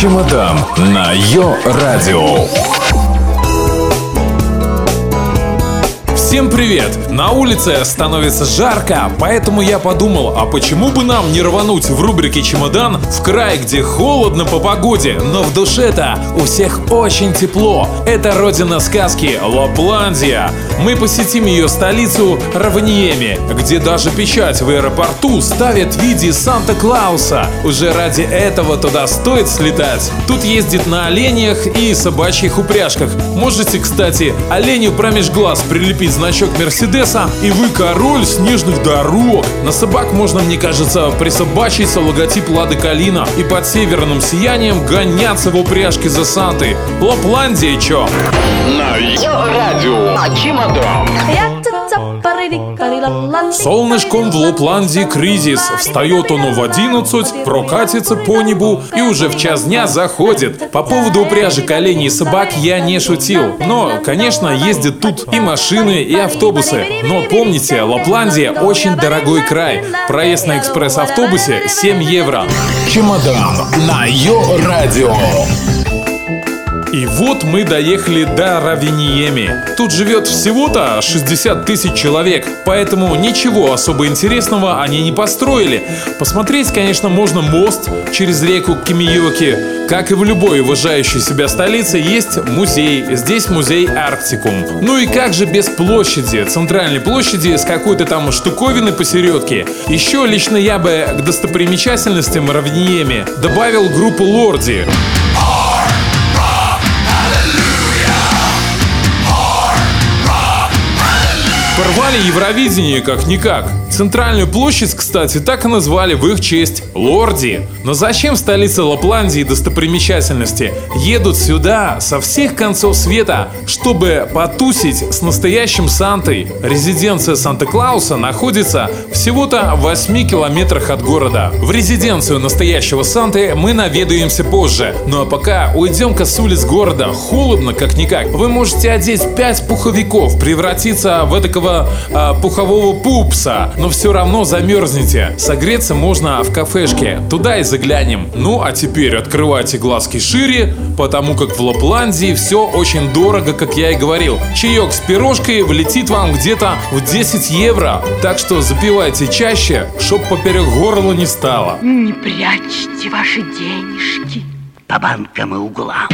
Чемодан на Йо-Радио. Всем привет! На улице становится жарко, поэтому я подумал, а почему бы нам не рвануть в рубрике «Чемодан» в край, где холодно по погоде, но в душе-то у всех очень тепло. Это родина сказки Лапландия. Мы посетим ее столицу Равниеми, где даже печать в аэропорту ставят в виде Санта-Клауса. Уже ради этого туда стоит слетать. Тут ездит на оленях и собачьих упряжках. Можете, кстати, оленю промеж глаз прилепить значок Мерседеса, и вы король снежных дорог. На собак можно, мне кажется, присобачиться логотип Лады Калина и под северным сиянием гоняться в упряжке за Сантой. Лапландия, чё? На Солнышком в Лапландии кризис. Встает он в 11, прокатится по небу и уже в час дня заходит. По поводу упряжи оленей собак я не шутил. Но, конечно, ездят тут и машины, и автобусы. Но помните, Лапландия очень дорогой край. Проезд на экспресс-автобусе 7 евро. Чемодан на Йо-Радио. И вот мы доехали до Равиниеми. Тут живет всего-то 60 тысяч человек, поэтому ничего особо интересного они не построили. Посмотреть, конечно, можно мост через реку Кимиоки. Как и в любой уважающей себя столице, есть музей. Здесь музей Арктикум. Ну и как же без площади, центральной площади с какой-то там штуковиной посередке. Еще лично я бы к достопримечательностям Равниеми добавил группу Лорди. Порвали Евровидение как-никак. Центральную площадь, кстати, так и назвали в их честь – Лорди. Но зачем в столице Лапландии достопримечательности едут сюда со всех концов света, чтобы потусить с настоящим Сантой? Резиденция Санта-Клауса находится всего-то в 8 километрах от города. В резиденцию настоящего Санты мы наведаемся позже. Ну а пока уйдем-ка с улиц города. Холодно как-никак. Вы можете одеть 5 пуховиков, превратиться в эдакого а, пухового пупса, но все равно замерзнете. Согреться можно в кафешке. Туда и заглянем. Ну а теперь открывайте глазки шире, потому как в Лапландии все очень дорого, как я и говорил. Чаек с пирожкой влетит вам где-то в 10 евро. Так что запивайте чаще, чтоб поперек горла не стало. Не прячьте ваши денежки по банкам и углам.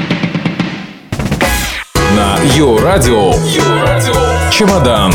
На Йо-Радио. Чемодан.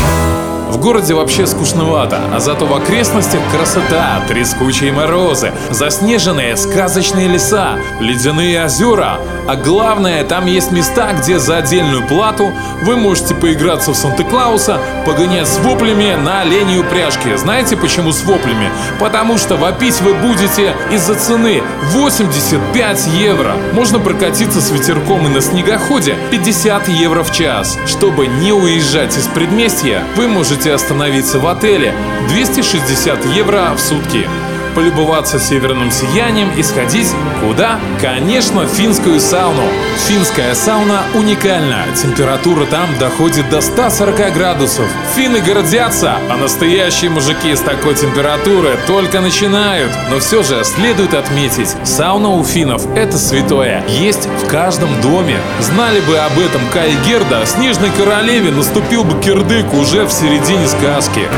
В городе вообще скучновато, а зато в окрестностях красота, трескучие морозы, заснеженные сказочные леса, ледяные озера. А главное, там есть места, где за отдельную плату вы можете поиграться в Санта-Клауса, погонять с воплями на оленей упряжке. Знаете почему с воплями? Потому что вопить вы будете из-за цены 85 евро. Можно прокатиться с ветерком и на снегоходе 50 евро в час. Чтобы не уезжать из предместья, вы можете остановиться в отеле. 260 евро в сутки полюбоваться северным сиянием и сходить куда? Конечно, в финскую сауну. Финская сауна уникальна. Температура там доходит до 140 градусов. Финны гордятся, а настоящие мужики с такой температуры только начинают. Но все же следует отметить, сауна у финнов это святое. Есть в каждом доме. Знали бы об этом Кай Герда, снежной королеве наступил бы кирдык уже в середине сказки.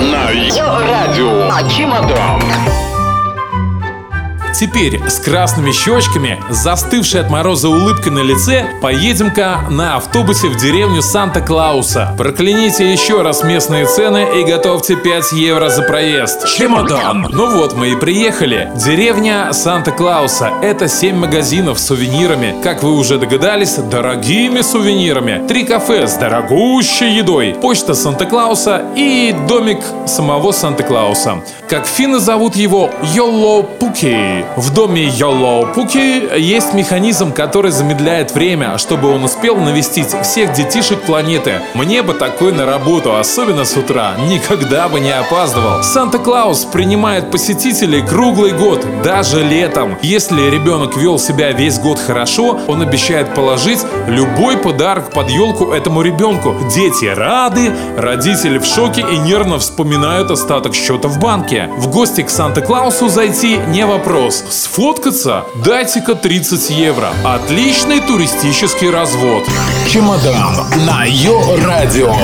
На Йо-Радио. Чемодан. Теперь с красными щечками, застывшей от мороза улыбкой на лице, поедем-ка на автобусе в деревню Санта-Клауса. Прокляните еще раз местные цены и готовьте 5 евро за проезд. Чемодан. Ну вот мы и приехали. Деревня Санта-Клауса. Это 7 магазинов с сувенирами. Как вы уже догадались, дорогими сувенирами. Три кафе с дорогущей едой. Почта Санта-Клауса и домик самого Санта-Клауса. Как финны зовут его Йоло Пуки. В доме Йоло Пуки есть механизм, который замедляет время, чтобы он успел навестить всех детишек планеты. Мне бы такой на работу, особенно с утра. Никогда бы не опаздывал. Санта-Клаус принимает посетителей круглый год, даже летом. Если ребенок вел себя весь год хорошо, он обещает положить любой подарок под елку этому ребенку. Дети рады, родители в шоке и нервно вспоминают остаток счета в банке. В гости к Санта-Клаусу зайти не вопрос. Вопрос. Сфоткаться? Дайте-ка 30 евро. Отличный туристический развод. Чемодан на Йо-Радио.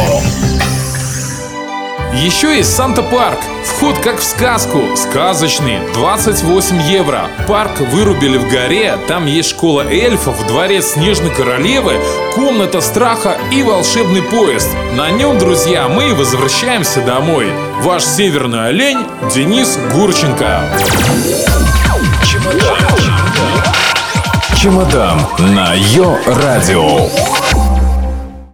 Еще есть Санта-парк. Вход как в сказку. Сказочный. 28 евро. Парк вырубили в горе. Там есть школа эльфов, дворец Снежной Королевы, комната страха и волшебный поезд. На нем, друзья, мы возвращаемся домой. Ваш северный олень Денис Гурченко. Чемодан на Йо-Радио.